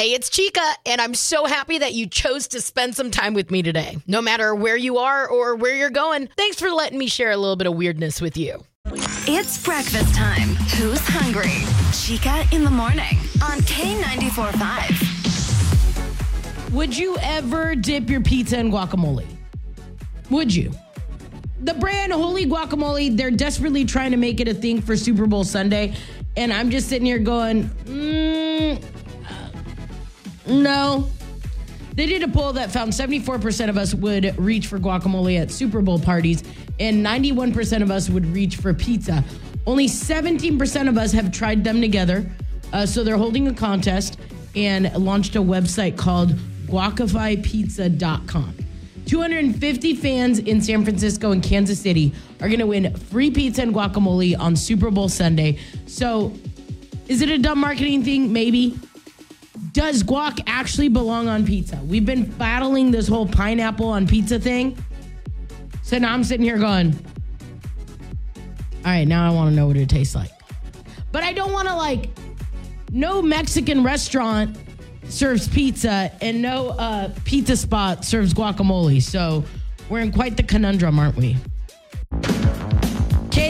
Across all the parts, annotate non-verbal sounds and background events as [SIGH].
Hey, it's Chica, and I'm so happy that you chose to spend some time with me today. No matter where you are or where you're going, thanks for letting me share a little bit of weirdness with you. It's breakfast time. Who's hungry? Chica in the morning on K94 Would you ever dip your pizza in guacamole? Would you? The brand Holy Guacamole, they're desperately trying to make it a thing for Super Bowl Sunday. And I'm just sitting here going, mm, no. They did a poll that found 74% of us would reach for guacamole at Super Bowl parties, and 91% of us would reach for pizza. Only 17% of us have tried them together. Uh, so they're holding a contest and launched a website called guacifypizza.com. 250 fans in San Francisco and Kansas City are going to win free pizza and guacamole on Super Bowl Sunday. So, is it a dumb marketing thing? Maybe. Does guac actually belong on pizza? We've been battling this whole pineapple on pizza thing. So now I'm sitting here going, all right, now I want to know what it tastes like. But I don't want to like, no Mexican restaurant serves pizza and no uh, pizza spot serves guacamole. So we're in quite the conundrum, aren't we?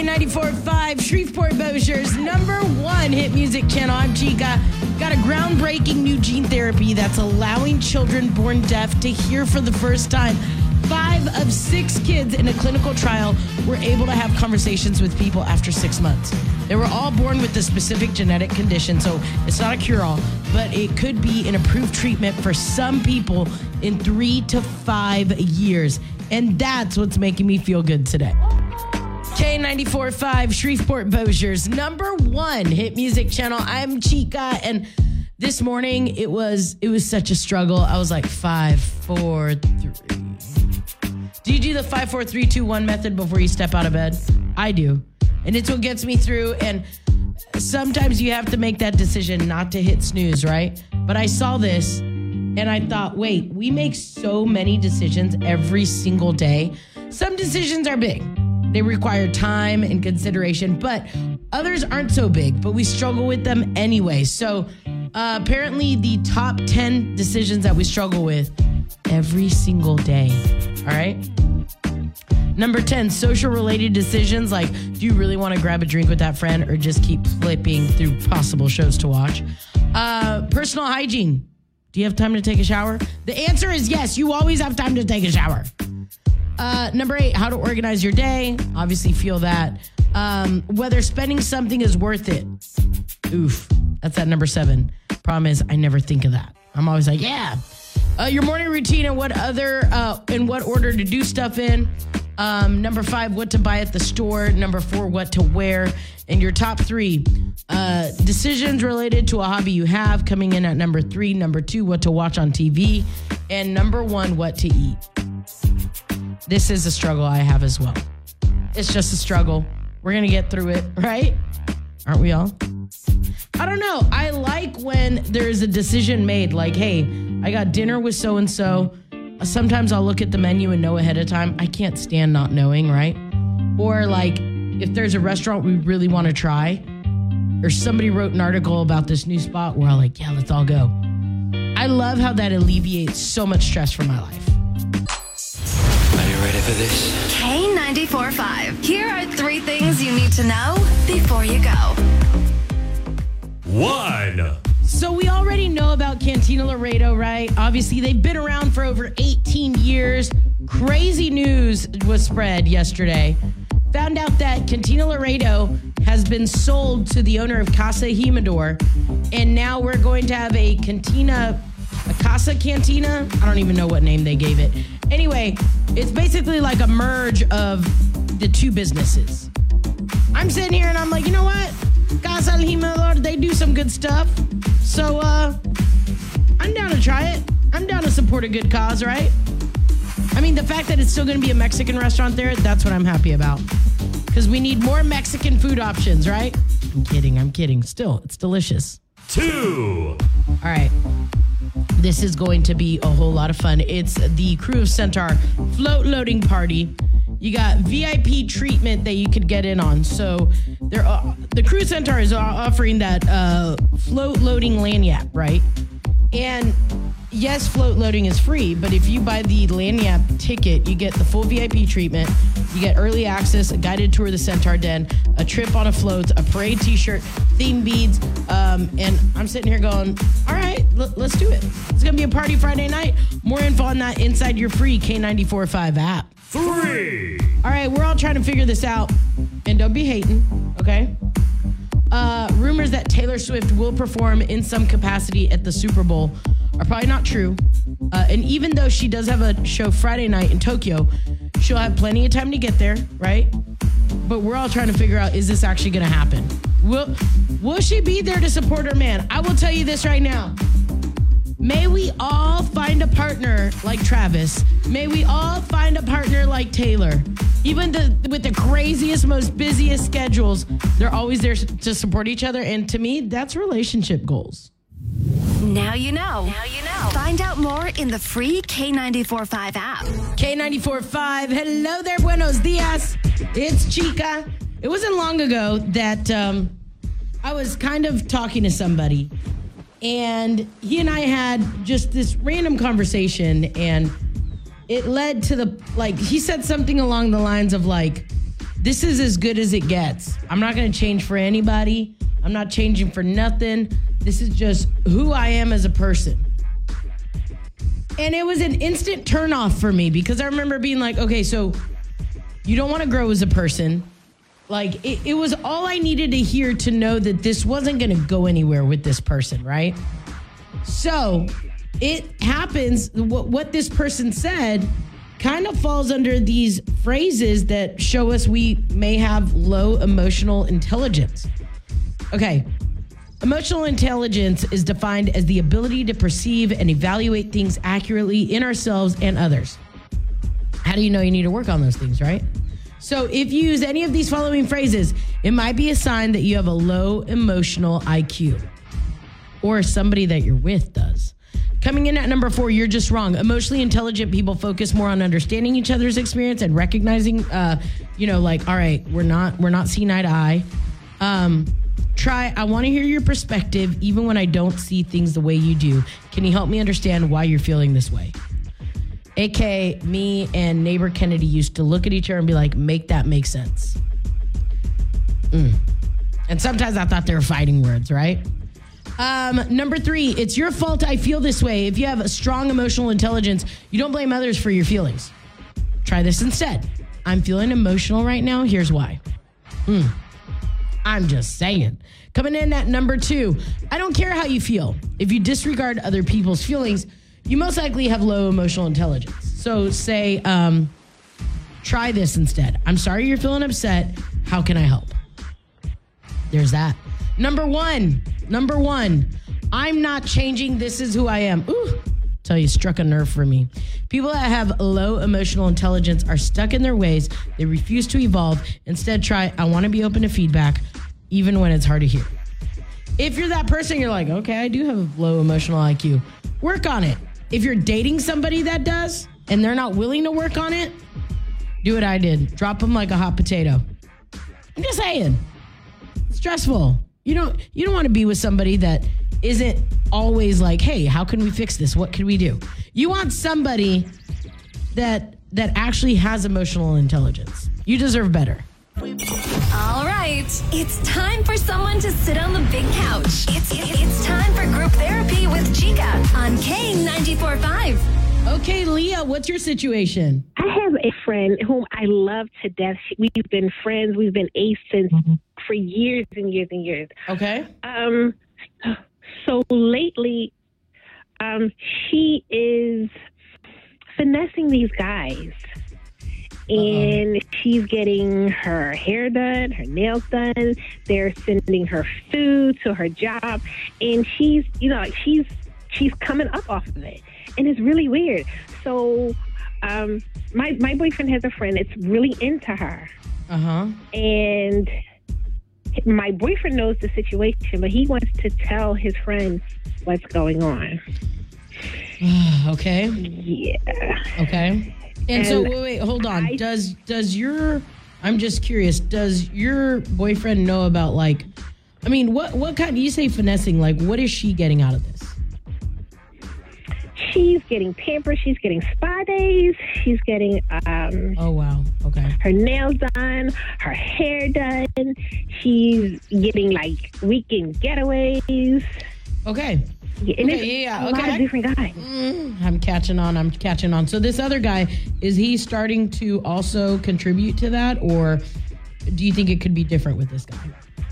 K94.5, Shreveport Bossier's number one hit music channel. I'm Chica. Got a groundbreaking new gene therapy that's allowing children born deaf to hear for the first time. Five of six kids in a clinical trial were able to have conversations with people after six months. They were all born with a specific genetic condition, so it's not a cure all, but it could be an approved treatment for some people in three to five years. And that's what's making me feel good today. K94.5, Shreveport Bossier's number one hit music channel. I'm Chica, and this morning it was it was such a struggle. I was like five, four, three. Do you do the five, four, three, two, one method before you step out of bed? I do, and it's what gets me through. And sometimes you have to make that decision not to hit snooze, right? But I saw this, and I thought, wait, we make so many decisions every single day. Some decisions are big they require time and consideration, but others aren't so big, but we struggle with them anyway. So, uh, apparently, the top 10 decisions that we struggle with every single day. All right. Number 10, social related decisions like do you really want to grab a drink with that friend or just keep flipping through possible shows to watch? Uh, personal hygiene. Do you have time to take a shower? The answer is yes, you always have time to take a shower. Uh, number eight, how to organize your day. Obviously, feel that. Um, whether spending something is worth it. Oof, that's at number seven. Problem is, I never think of that. I'm always like, yeah. Uh, your morning routine and what other, uh, in what order to do stuff in. Um, number five, what to buy at the store. Number four, what to wear. And your top three, uh, decisions related to a hobby you have coming in at number three. Number two, what to watch on TV. And number one, what to eat this is a struggle I have as well. It's just a struggle. We're going to get through it, [LAUGHS] right? Aren't we all? I don't know. I like when there's a decision made like, hey, I got dinner with so and so. Sometimes I'll look at the menu and know ahead of time. I can't stand not knowing, right? Or like if there's a restaurant we really want to try, or somebody wrote an article about this new spot, we're all like, yeah, let's all go. I love how that alleviates so much stress from my life ready for this? K94.5. Here are three things you need to know before you go. One. So we already know about Cantina Laredo, right? Obviously, they've been around for over 18 years. Crazy news was spread yesterday. Found out that Cantina Laredo has been sold to the owner of Casa Jimador, and now we're going to have a Cantina, a Casa Cantina. I don't even know what name they gave it. Anyway, it's basically like a merge of the two businesses. I'm sitting here and I'm like, you know what? Casa Jimador, they do some good stuff. So uh I'm down to try it. I'm down to support a good cause, right? I mean, the fact that it's still going to be a Mexican restaurant there, that's what I'm happy about. Because we need more Mexican food options, right? I'm kidding. I'm kidding. Still, it's delicious. Two. All right. This is going to be a whole lot of fun. It's the Krewe of Centaur float loading party. You got VIP treatment that you could get in on. So there, uh, the Krewe Centaur is offering that uh, float loading lanyard, right? And yes, float loading is free, but if you buy the Lagniappe ticket, you get the full VIP treatment, you get early access, a guided tour of the Centaur Den, a trip on a float, a parade T-shirt, theme beads, um, and I'm sitting here going, "All right, l- let's do it. It's gonna be a party Friday night." More info on that inside your free K945 app. Three. All right, we're all trying to figure this out, and don't be hating, okay? Uh, rumors that Taylor Swift will perform in some capacity at the Super Bowl are probably not true. Uh, and even though she does have a show Friday night in Tokyo, she'll have plenty of time to get there, right? But we're all trying to figure out is this actually going to happen? Will Will she be there to support her man? I will tell you this right now. May we all find a partner like Travis. May we all find a partner like Taylor. Even the, with the craziest, most busiest schedules, they're always there to support each other. And to me, that's relationship goals. Now you know. Now you know. Find out more in the free K945 app. K94.5. Hello there, buenos dias. It's Chica. It wasn't long ago that um, I was kind of talking to somebody, and he and I had just this random conversation, and it led to the like, he said something along the lines of, like, this is as good as it gets. I'm not going to change for anybody. I'm not changing for nothing. This is just who I am as a person. And it was an instant turnoff for me because I remember being like, okay, so you don't want to grow as a person. Like, it, it was all I needed to hear to know that this wasn't going to go anywhere with this person, right? So it happens, what, what this person said kind of falls under these phrases that show us we may have low emotional intelligence. Okay. Emotional intelligence is defined as the ability to perceive and evaluate things accurately in ourselves and others. How do you know you need to work on those things, right? So, if you use any of these following phrases, it might be a sign that you have a low emotional IQ or somebody that you're with does. Coming in at number four, you're just wrong. Emotionally intelligent people focus more on understanding each other's experience and recognizing, uh, you know, like, all right, we're not we're not seeing eye to eye. Um, try. I want to hear your perspective, even when I don't see things the way you do. Can you help me understand why you're feeling this way? AK, me and neighbor Kennedy used to look at each other and be like, make that make sense. Mm. And sometimes I thought they were fighting words, right? Um, number three, it's your fault I feel this way. If you have a strong emotional intelligence, you don't blame others for your feelings. Try this instead. I'm feeling emotional right now. Here's why. Mm. I'm just saying. Coming in at number two, I don't care how you feel. If you disregard other people's feelings, you most likely have low emotional intelligence. So say, um, try this instead. I'm sorry you're feeling upset. How can I help? There's that. Number one, number one, I'm not changing. This is who I am. Ooh, tell you, struck a nerve for me. People that have low emotional intelligence are stuck in their ways. They refuse to evolve. Instead, try, I want to be open to feedback, even when it's hard to hear. If you're that person, you're like, okay, I do have a low emotional IQ. Work on it. If you're dating somebody that does and they're not willing to work on it, do what I did. Drop them like a hot potato. I'm just saying. Stressful. You don't you don't want to be with somebody that isn't always like, "Hey, how can we fix this? What can we do?" You want somebody that that actually has emotional intelligence. You deserve better. All right, it's time for someone to sit on the big couch. It's it's time for group therapy with Chica on K945. Okay, Leah, what's your situation? I have a friend whom I love to death. We've been friends. We've been ace since for years and years and years. Okay. Um, so lately, um, she is finessing these guys. And she's getting her hair done, her nails done. They're sending her food to her job, and she's, you know, like she's she's coming up off of it, and it's really weird. So, um, my my boyfriend has a friend that's really into her, Uh-huh. and my boyfriend knows the situation, but he wants to tell his friends what's going on. [SIGHS] Okay. Yeah. Okay. And, so wait, wait, hold on. I- does does your I'm just curious, does your boyfriend know about like I mean, what what kind you say finessing, like what is she getting out of this? she's getting pampered. She's getting spa days. She's getting um, Oh wow. Okay. her nails done, her hair done. She's getting like weekend getaways. Okay. Yeah, and Okay, yeah, a okay. lot of different guys. I'm catching on. I'm catching on. So this other guy is he starting to also contribute to that, or do you think it could be different with this guy?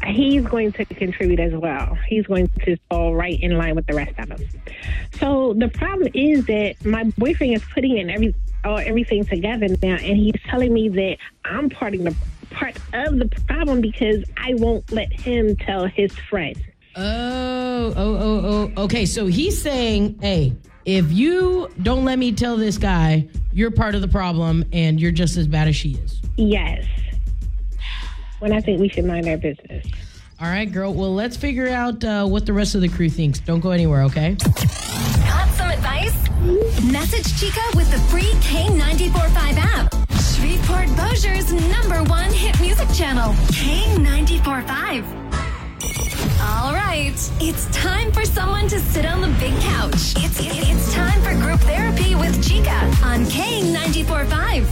He's going to contribute as well. He's going to fall right in line with the rest of them. So the problem is that my boyfriend is putting in every uh, everything together now, and he's telling me that I'm part of the part of the problem because I won't let him tell his friend. Oh, oh, oh, oh. Okay, so he's saying, hey, if you don't let me tell this guy, you're part of the problem, and you're just as bad as she is. Yes. When I think we should mind our business. All right, girl. Well, let's figure out uh, what the rest of the crew thinks. Don't go anywhere, okay? Got some advice? Message Chica with the free K945 app. Shreveport Bossier's number one hit music channel, K945. All right, it's time for someone to sit on the big couch. It's it's time for group therapy with Chica on K945.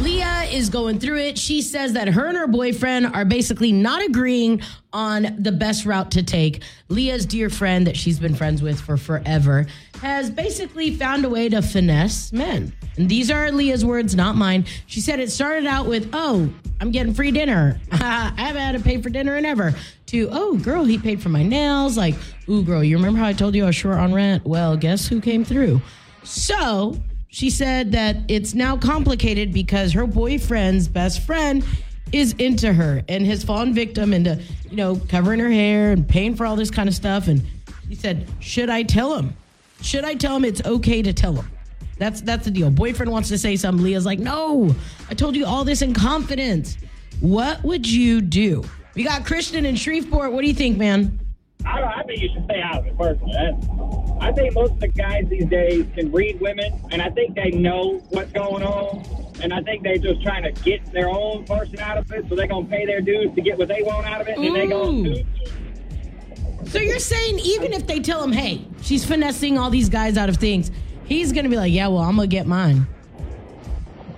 Leah is going through it. She says that her and her boyfriend are basically not agreeing on the best route to take. Leah's dear friend that she's been friends with for forever has basically found a way to finesse men. And these are Leah's words, not mine. She said it started out with, oh, I'm getting free dinner. [LAUGHS] I haven't had to pay for dinner in ever. To, oh, girl, he paid for my nails. Like, ooh, girl, you remember how I told you I was short on rent? Well, guess who came through? So she said that it's now complicated because her boyfriend's best friend is into her and has fallen victim into, you know, covering her hair and paying for all this kind of stuff. And she said, Should I tell him? Should I tell him it's okay to tell him? That's that's the deal. Boyfriend wants to say something. Leah's like, No, I told you all this in confidence. What would you do? We got Christian in Shreveport. What do you think, man? I, I think you should stay out of it personally. I think most of the guys these days can read women, and I think they know what's going on. And I think they're just trying to get their own person out of it, so they're gonna pay their dues to get what they want out of it, and they go. Ooh. do- So you're saying even if they tell him, hey, she's finessing all these guys out of things, he's gonna be like, yeah, well, I'm gonna get mine.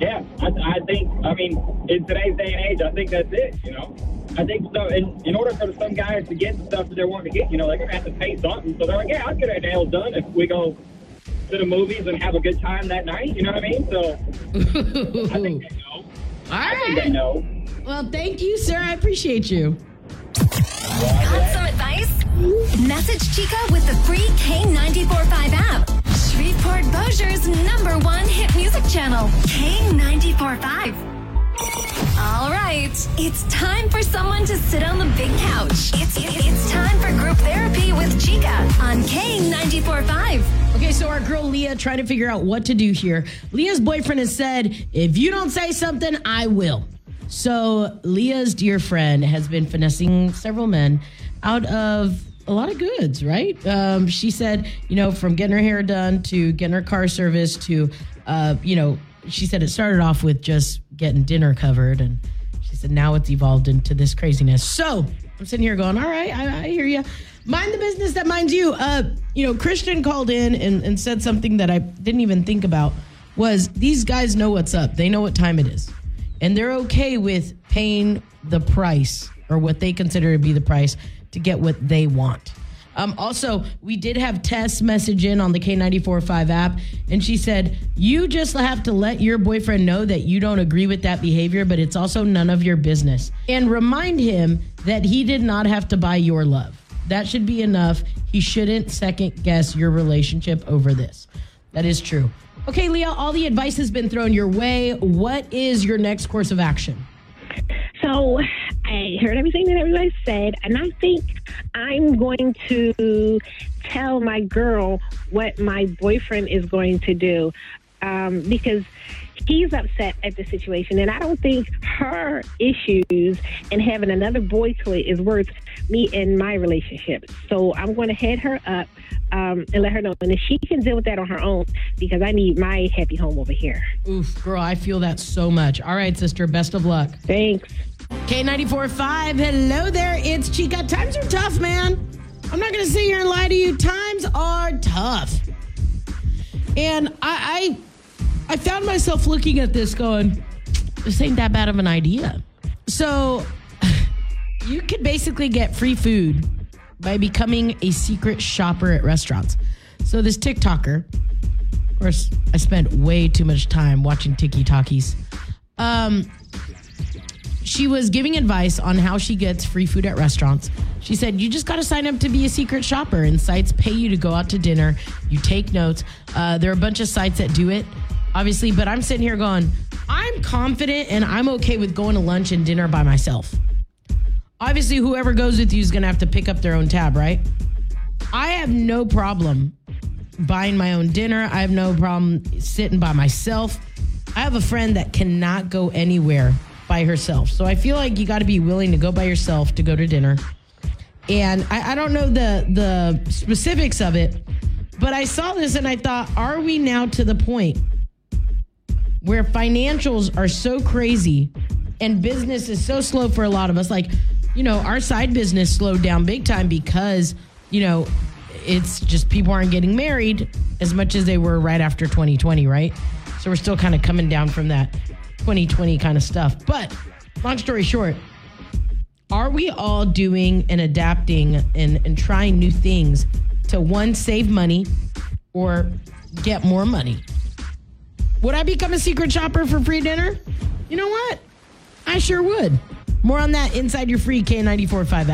Yeah, I, I think. I mean, in today's day and age, I think that's it. You know, I think so. In, in order for some guys to get the stuff that they're wanting to get, you know, they're gonna have to pay something. So they're like, yeah, I'll get our nails done if we go to the movies and have a good time that night. You know what I mean? So I think they know. [LAUGHS] All I think they know. Well, thank you, sir. I appreciate you. Got some advice? Message Chica with the free K945 app. Shreveport Bossier's number one hit music channel, K945. All right, it's time for someone to sit on the big couch. It's it's time for group therapy with Chica on K945. Okay, so our girl Leah trying to figure out what to do here. Leah's boyfriend has said, if you don't say something, I will. So Leah's dear friend has been finessing several men out of a lot of goods, right? Um, she said, you know, from getting her hair done to getting her car serviced to, uh, you know, she said it started off with just getting dinner covered, and she said now it's evolved into this craziness. So I'm sitting here going, all right, I, I hear you. Mind the business that minds you. Uh, you know, Christian called in and, and said something that I didn't even think about was these guys know what's up. They know what time it is. And they're okay with paying the price or what they consider to be the price to get what they want. Um, also, we did have Tess message in on the K945 app, and she said, You just have to let your boyfriend know that you don't agree with that behavior, but it's also none of your business. And remind him that he did not have to buy your love. That should be enough. He shouldn't second guess your relationship over this. That is true. Okay, Leah, all the advice has been thrown your way. What is your next course of action? So I heard everything that everybody said, and I think I'm going to tell my girl what my boyfriend is going to do um, because he's upset at the situation, and I don't think her issues and having another boy toy is worth me and my relationship. So I'm going to head her up um, and let her know, and if she can deal with that on her own, because I need my happy home over here. Oof, girl, I feel that so much. All right, sister, best of luck. Thanks. K945, hello there. It's Chica. Times are tough, man. I'm not going to sit here and lie to you. Times are tough. And I, I, I found myself looking at this going, this ain't that bad of an idea. So [SIGHS] you could basically get free food by becoming a secret shopper at restaurants. So this TikToker, of course, I spent way too much time watching Tiki Talkies. Um, she was giving advice on how she gets free food at restaurants. She said, You just got to sign up to be a secret shopper, and sites pay you to go out to dinner. You take notes. Uh, there are a bunch of sites that do it, obviously, but I'm sitting here going, I'm confident and I'm okay with going to lunch and dinner by myself. Obviously, whoever goes with you is going to have to pick up their own tab, right? I have no problem buying my own dinner. I have no problem sitting by myself. I have a friend that cannot go anywhere by herself. So I feel like you got to be willing to go by yourself to go to dinner. And I, I don't know the the specifics of it, but I saw this and I thought, are we now to the point where financials are so crazy and business is so slow for a lot of us? Like, you know, our side business slowed down big time because, you know, it's just people aren't getting married as much as they were right after 2020, right? So we're still kind of coming down from that 2020 kind of stuff. But long story short, are we all doing and adapting and, and trying new things to one, save money or get more money? Would I become a secret shopper for free dinner? You know what? I sure would. More on that inside your free K945 app.